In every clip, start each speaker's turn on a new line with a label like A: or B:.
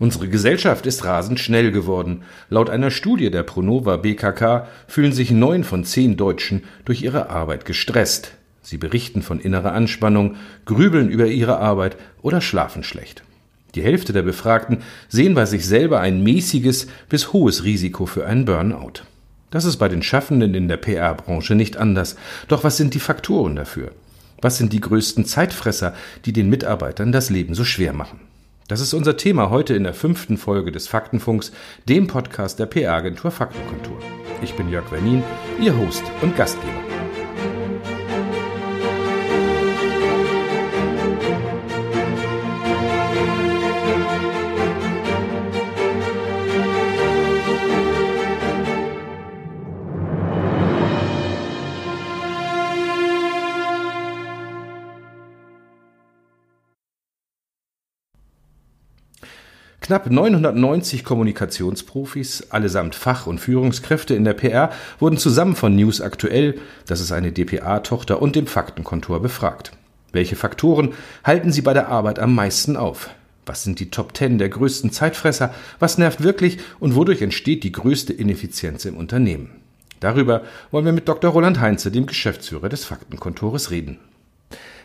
A: Unsere Gesellschaft ist rasend schnell geworden. Laut einer Studie der Pronova BKK fühlen sich neun von zehn Deutschen durch ihre Arbeit gestresst. Sie berichten von innerer Anspannung, grübeln über ihre Arbeit oder schlafen schlecht. Die Hälfte der Befragten sehen bei sich selber ein mäßiges bis hohes Risiko für einen Burnout. Das ist bei den Schaffenden in der PR-Branche nicht anders. Doch was sind die Faktoren dafür? Was sind die größten Zeitfresser, die den Mitarbeitern das Leben so schwer machen? Das ist unser Thema heute in der fünften Folge des Faktenfunks, dem Podcast der PR-Agentur Faktenkontur. Ich bin Jörg Wernin, Ihr Host und Gastgeber. Knapp 990 Kommunikationsprofis, allesamt Fach- und Führungskräfte in der PR, wurden zusammen von News Aktuell, das ist eine DPA-Tochter, und dem Faktenkontor befragt. Welche Faktoren halten Sie bei der Arbeit am meisten auf? Was sind die Top 10 der größten Zeitfresser? Was nervt wirklich und wodurch entsteht die größte Ineffizienz im Unternehmen? Darüber wollen wir mit Dr. Roland Heinze, dem Geschäftsführer des Faktenkontores, reden.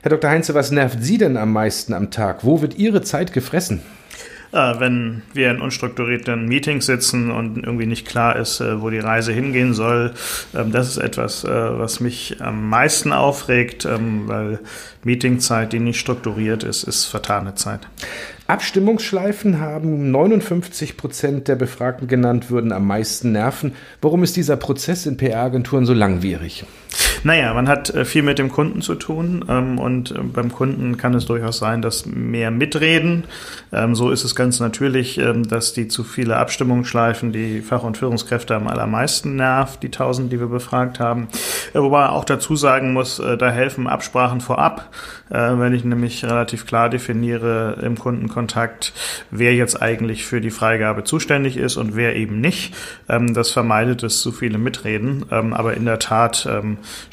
A: Herr Dr. Heinze, was nervt Sie denn am meisten am Tag? Wo wird Ihre Zeit gefressen?
B: Äh, wenn wir in unstrukturierten Meetings sitzen und irgendwie nicht klar ist, äh, wo die Reise hingehen soll. Ähm, das ist etwas, äh, was mich am meisten aufregt, ähm, weil Meetingzeit, die nicht strukturiert ist, ist vertane Zeit.
A: Abstimmungsschleifen haben 59 Prozent der Befragten genannt, würden am meisten nerven. Warum ist dieser Prozess in PR-Agenturen so langwierig?
B: Naja, man hat äh, viel mit dem Kunden zu tun ähm, und äh, beim Kunden kann es durchaus sein, dass mehr mitreden. Ähm, so ist es ganz natürlich, ähm, dass die zu viele Abstimmungsschleifen die Fach- und Führungskräfte am allermeisten nervt, die tausend, die wir befragt haben. Äh, wobei auch dazu sagen muss, da helfen Absprachen vorab. Wenn ich nämlich relativ klar definiere im Kundenkontakt, wer jetzt eigentlich für die Freigabe zuständig ist und wer eben nicht. Das vermeidet es zu viele mitreden. Aber in der Tat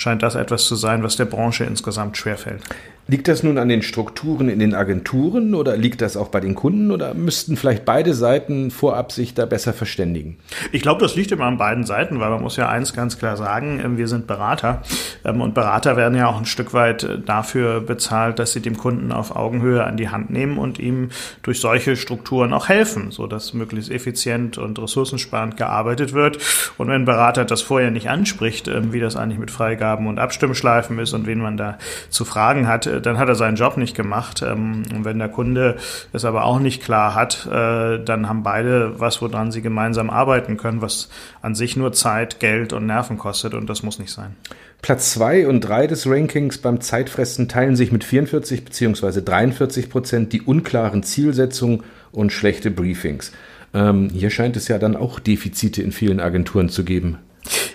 B: scheint das etwas zu sein, was der Branche insgesamt schwerfällt.
A: Liegt das nun an den Strukturen in den Agenturen oder liegt das auch bei den Kunden oder müssten vielleicht beide Seiten vorab sich da besser verständigen?
B: Ich glaube, das liegt immer an beiden Seiten, weil man muss ja eins ganz klar sagen, ähm, wir sind Berater ähm, und Berater werden ja auch ein Stück weit äh, dafür bezahlt, dass sie dem Kunden auf Augenhöhe an die Hand nehmen und ihm durch solche Strukturen auch helfen, so dass möglichst effizient und ressourcensparend gearbeitet wird. Und wenn ein Berater das vorher nicht anspricht, ähm, wie das eigentlich mit Freigaben und Abstimmschleifen ist und wen man da zu fragen hat, dann hat er seinen Job nicht gemacht. Ähm, und wenn der Kunde es aber auch nicht klar hat, äh, dann haben beide was, woran sie gemeinsam arbeiten können, was an sich nur Zeit, Geld und Nerven kostet und das muss nicht sein.
A: Platz zwei und drei des Rankings beim Zeitfressen teilen sich mit 44 bzw. 43 Prozent die unklaren Zielsetzungen und schlechte Briefings. Ähm, hier scheint es ja dann auch Defizite in vielen Agenturen zu geben.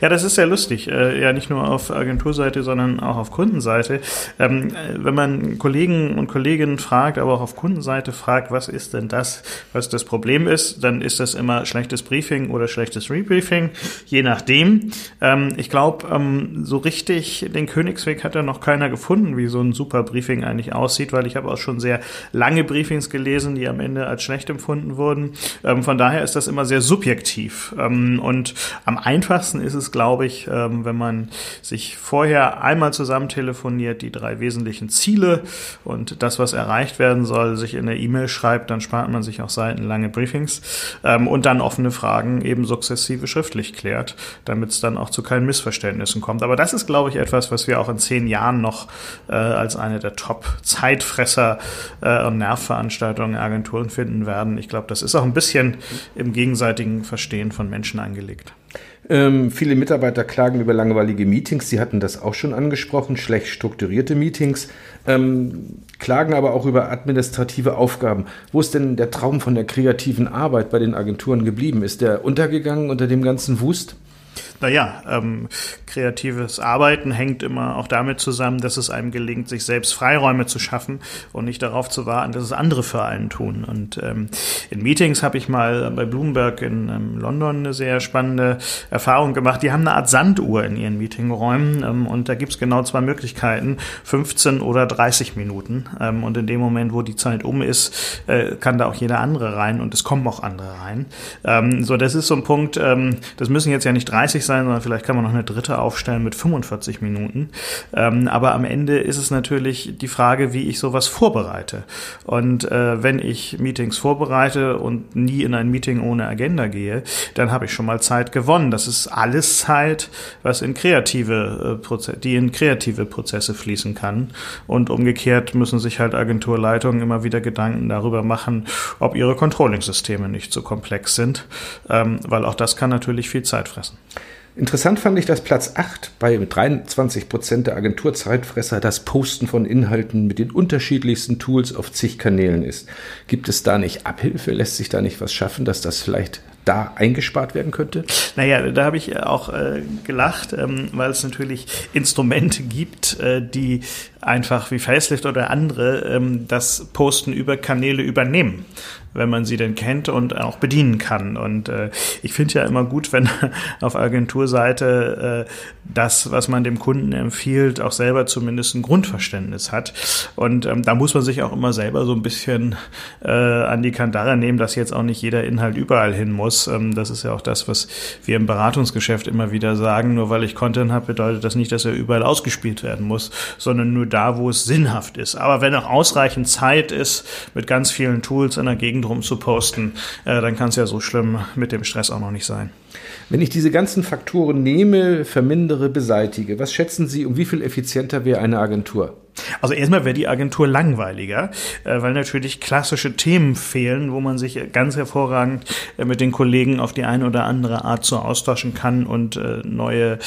B: Ja, das ist sehr lustig. Äh, ja, nicht nur auf Agenturseite, sondern auch auf Kundenseite. Ähm, wenn man Kollegen und Kolleginnen fragt, aber auch auf Kundenseite fragt, was ist denn das, was das Problem ist, dann ist das immer schlechtes Briefing oder schlechtes Rebriefing, je nachdem. Ähm, ich glaube, ähm, so richtig den Königsweg hat ja noch keiner gefunden, wie so ein super Briefing eigentlich aussieht, weil ich habe auch schon sehr lange Briefings gelesen, die am Ende als schlecht empfunden wurden. Von daher ist das immer sehr subjektiv. Und am einfachsten ist es, glaube ich, ähm, wenn man sich vorher einmal zusammen telefoniert, die drei wesentlichen Ziele und das, was erreicht werden soll, sich in der E-Mail schreibt, dann spart man sich auch seitenlange Briefings ähm, und dann offene Fragen eben sukzessive schriftlich klärt, damit es dann auch zu keinen Missverständnissen kommt. Aber das ist, glaube ich, etwas, was wir auch in zehn Jahren noch äh, als eine der Top-Zeitfresser äh, und Nervveranstaltungen Agenturen finden werden. Ich glaube, das ist auch ein bisschen im gegenseitigen Verstehen von Menschen angelegt.
A: Ähm, viele Mitarbeiter klagen über langweilige Meetings. Sie hatten das auch schon angesprochen, schlecht strukturierte Meetings, ähm, klagen aber auch über administrative Aufgaben. Wo ist denn der Traum von der kreativen Arbeit bei den Agenturen geblieben? Ist der untergegangen unter dem ganzen Wust?
B: Naja, ähm, kreatives Arbeiten hängt immer auch damit zusammen, dass es einem gelingt, sich selbst Freiräume zu schaffen und nicht darauf zu warten, dass es andere für einen tun. Und ähm, in Meetings habe ich mal bei Bloomberg in ähm, London eine sehr spannende Erfahrung gemacht. Die haben eine Art Sanduhr in ihren Meetingräumen ähm, und da gibt es genau zwei Möglichkeiten, 15 oder 30 Minuten. Ähm, und in dem Moment, wo die Zeit um ist, äh, kann da auch jeder andere rein und es kommen auch andere rein. Ähm, so, das ist so ein Punkt, ähm, das müssen jetzt ja nicht 30 sein, sondern vielleicht kann man noch eine dritte aufstellen mit 45 Minuten. Ähm, aber am Ende ist es natürlich die Frage, wie ich sowas vorbereite. Und äh, wenn ich Meetings vorbereite und nie in ein Meeting ohne Agenda gehe, dann habe ich schon mal Zeit gewonnen. Das ist alles Zeit, was in kreative äh, Prozesse, die in kreative Prozesse fließen kann. Und umgekehrt müssen sich halt Agenturleitungen immer wieder Gedanken darüber machen, ob ihre Controlling-Systeme nicht zu komplex sind, ähm, weil auch das kann natürlich viel Zeit fressen.
A: Interessant fand ich, dass Platz 8 bei 23 Prozent der Agenturzeitfresser das Posten von Inhalten mit den unterschiedlichsten Tools auf zig Kanälen ist. Gibt es da nicht Abhilfe? Lässt sich da nicht was schaffen, dass das vielleicht da eingespart werden könnte?
B: Naja, da habe ich auch äh, gelacht, ähm, weil es natürlich Instrumente gibt, äh, die einfach wie Facelift oder andere ähm, das Posten über Kanäle übernehmen, wenn man sie denn kennt und auch bedienen kann. Und äh, ich finde ja immer gut, wenn auf Agenturseite äh, das, was man dem Kunden empfiehlt, auch selber zumindest ein Grundverständnis hat. Und ähm, da muss man sich auch immer selber so ein bisschen äh, an die Kandare nehmen, dass jetzt auch nicht jeder Inhalt überall hin muss muss. Ähm, das ist ja auch das, was wir im Beratungsgeschäft immer wieder sagen. Nur weil ich Content habe, bedeutet das nicht, dass er überall ausgespielt werden muss, sondern nur da, wo es sinnhaft ist. Aber wenn auch ausreichend Zeit ist, mit ganz vielen Tools in der Gegend rum zu posten, äh, dann kann es ja so schlimm mit dem Stress auch noch nicht sein.
A: Wenn ich diese ganzen Faktoren nehme, vermindere, beseitige, was schätzen Sie, um wie viel effizienter wäre eine Agentur?
B: Also erstmal wäre die Agentur langweiliger, äh, weil natürlich klassische Themen fehlen, wo man sich ganz hervorragend äh, mit den Kollegen auf die eine oder andere Art so austauschen kann und äh, neue,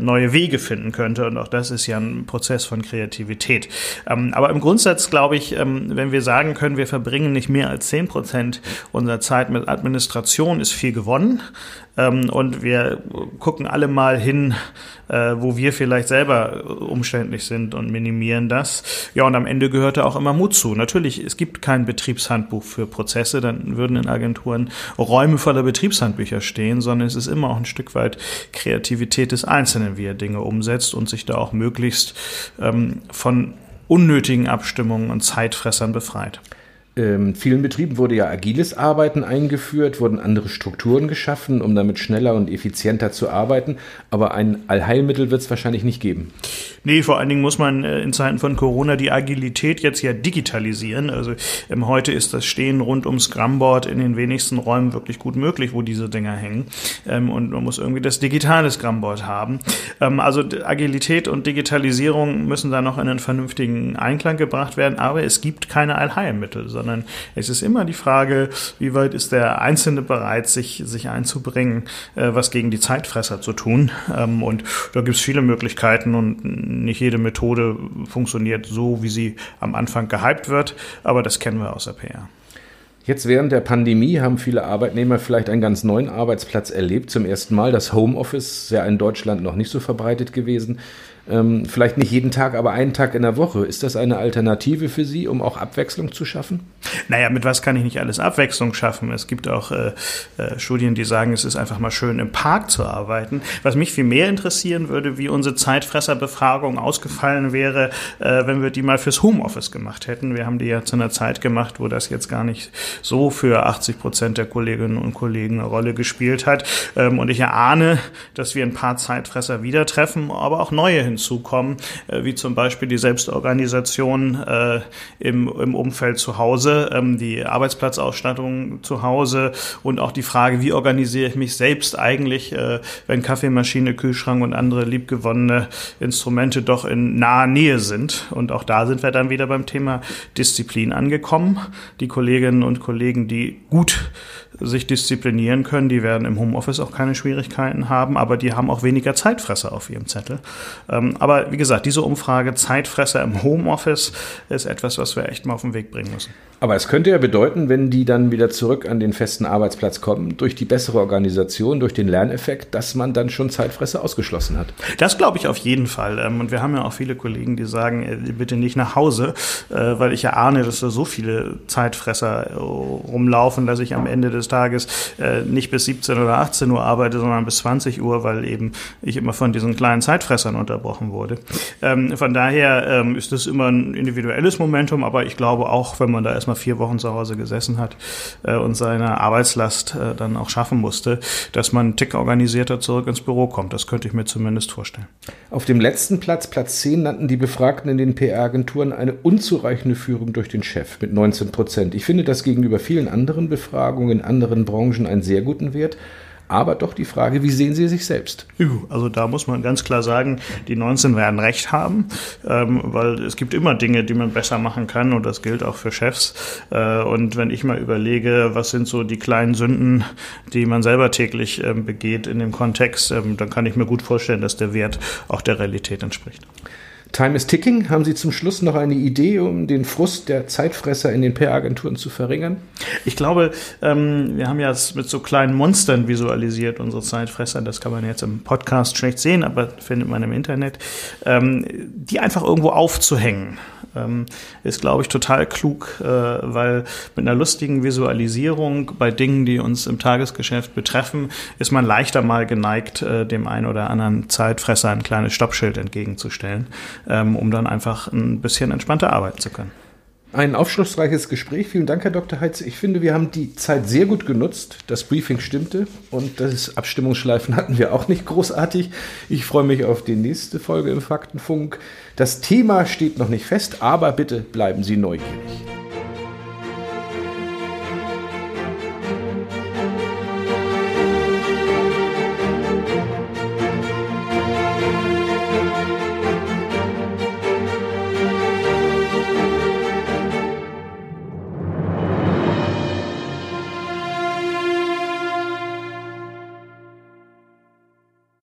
B: neue Wege finden könnte. Und auch das ist ja ein Prozess von Kreativität. Ähm, aber im Grundsatz glaube ich, ähm, wenn wir sagen können, wir verbringen nicht mehr als zehn Prozent unserer Zeit mit Administration, ist viel gewonnen. Ähm, und wir gucken alle mal hin, wo wir vielleicht selber umständlich sind und minimieren das. Ja, und am Ende gehörte auch immer Mut zu. Natürlich, es gibt kein Betriebshandbuch für Prozesse, dann würden in Agenturen Räume voller Betriebshandbücher stehen, sondern es ist immer auch ein Stück weit Kreativität des Einzelnen, wie er Dinge umsetzt und sich da auch möglichst ähm, von unnötigen Abstimmungen und Zeitfressern befreit
A: ähm, vielen Betrieben wurde ja agiles Arbeiten eingeführt, wurden andere Strukturen geschaffen, um damit schneller und effizienter zu arbeiten. Aber ein Allheilmittel wird es wahrscheinlich nicht geben.
B: Nee, vor allen Dingen muss man äh, in Zeiten von Corona die Agilität jetzt ja digitalisieren. Also ähm, heute ist das Stehen rund ums Scrumboard in den wenigsten Räumen wirklich gut möglich, wo diese Dinger hängen. Ähm, und man muss irgendwie das digitale Scrumboard haben. Ähm, also Agilität und Digitalisierung müssen da noch in einen vernünftigen Einklang gebracht werden. Aber es gibt keine Allheilmittel, sondern es ist immer die Frage, wie weit ist der Einzelne bereit, sich, sich einzubringen, äh, was gegen die Zeitfresser zu tun. Ähm, und da gibt es viele Möglichkeiten und nicht jede Methode funktioniert so, wie sie am Anfang gehypt wird, aber das kennen wir aus der PR.
A: Jetzt während der Pandemie haben viele Arbeitnehmer vielleicht einen ganz neuen Arbeitsplatz erlebt. Zum ersten Mal das Homeoffice, ja in Deutschland noch nicht so verbreitet gewesen. Ähm, vielleicht nicht jeden Tag, aber einen Tag in der Woche. Ist das eine Alternative für Sie, um auch Abwechslung zu schaffen?
B: Naja, mit was kann ich nicht alles Abwechslung schaffen? Es gibt auch äh, äh, Studien, die sagen, es ist einfach mal schön, im Park zu arbeiten. Was mich viel mehr interessieren würde, wie unsere Zeitfresserbefragung ausgefallen wäre, äh, wenn wir die mal fürs Homeoffice gemacht hätten. Wir haben die ja zu einer Zeit gemacht, wo das jetzt gar nicht so für 80 Prozent der Kolleginnen und Kollegen eine Rolle gespielt hat. Ähm, und ich erahne, dass wir ein paar Zeitfresser wieder treffen, aber auch neue hinzu hinzukommen, äh, wie zum Beispiel die Selbstorganisation äh, im, im Umfeld zu Hause, ähm, die Arbeitsplatzausstattung zu Hause und auch die Frage, wie organisiere ich mich selbst eigentlich, äh, wenn Kaffeemaschine, Kühlschrank und andere liebgewonnene Instrumente doch in naher Nähe sind. Und auch da sind wir dann wieder beim Thema Disziplin angekommen. Die Kolleginnen und Kollegen, die gut sich disziplinieren können, die werden im Homeoffice auch keine Schwierigkeiten haben, aber die haben auch weniger Zeitfresser auf ihrem Zettel. Ähm, aber wie gesagt, diese Umfrage Zeitfresser im Homeoffice ist etwas, was wir echt mal auf den Weg bringen müssen.
A: Aber es könnte ja bedeuten, wenn die dann wieder zurück an den festen Arbeitsplatz kommen, durch die bessere Organisation, durch den Lerneffekt, dass man dann schon Zeitfresser ausgeschlossen hat.
B: Das glaube ich auf jeden Fall. Ähm, und wir haben ja auch viele Kollegen, die sagen, äh, bitte nicht nach Hause, äh, weil ich ja ahne, dass da so viele Zeitfresser äh, rumlaufen, dass ich am Ende des Tages nicht bis 17 oder 18 Uhr arbeite, sondern bis 20 Uhr, weil eben ich immer von diesen kleinen Zeitfressern unterbrochen wurde. Ähm, von daher ähm, ist das immer ein individuelles Momentum, aber ich glaube auch, wenn man da erstmal vier Wochen zu Hause gesessen hat äh, und seine Arbeitslast äh, dann auch schaffen musste, dass man einen Tick organisierter zurück ins Büro kommt. Das könnte ich mir zumindest vorstellen.
A: Auf dem letzten Platz, Platz 10, nannten die Befragten in den PR-Agenturen eine unzureichende Führung durch den Chef mit 19 Prozent. Ich finde das gegenüber vielen anderen Befragungen in anderen Branchen einen sehr guten Wert aber doch die Frage, wie sehen Sie sich selbst?
B: Also da muss man ganz klar sagen, die 19 werden recht haben, ähm, weil es gibt immer Dinge, die man besser machen kann und das gilt auch für Chefs. Äh, und wenn ich mal überlege, was sind so die kleinen Sünden, die man selber täglich ähm, begeht in dem Kontext, ähm, dann kann ich mir gut vorstellen, dass der Wert auch der Realität entspricht.
A: Time is ticking. Haben Sie zum Schluss noch eine Idee, um den Frust der Zeitfresser in den PR-Agenturen zu verringern?
B: Ich glaube, ähm, wir haben ja mit so kleinen Monstern visualisiert, unsere Zeitfresser. Das kann man jetzt im Podcast schlecht sehen, aber findet man im Internet. Ähm, die einfach irgendwo aufzuhängen ähm, ist, glaube ich, total klug, äh, weil mit einer lustigen Visualisierung bei Dingen, die uns im Tagesgeschäft betreffen, ist man leichter mal geneigt, äh, dem einen oder anderen Zeitfresser ein kleines Stoppschild entgegenzustellen, ähm, um dann einfach ein bisschen entspannter arbeiten zu können.
A: Ein aufschlussreiches Gespräch. Vielen Dank, Herr Dr. Heitz. Ich finde, wir haben die Zeit sehr gut genutzt. Das Briefing stimmte und das Abstimmungsschleifen hatten wir auch nicht großartig. Ich freue mich auf die nächste Folge im Faktenfunk. Das Thema steht noch nicht fest, aber bitte bleiben Sie neugierig.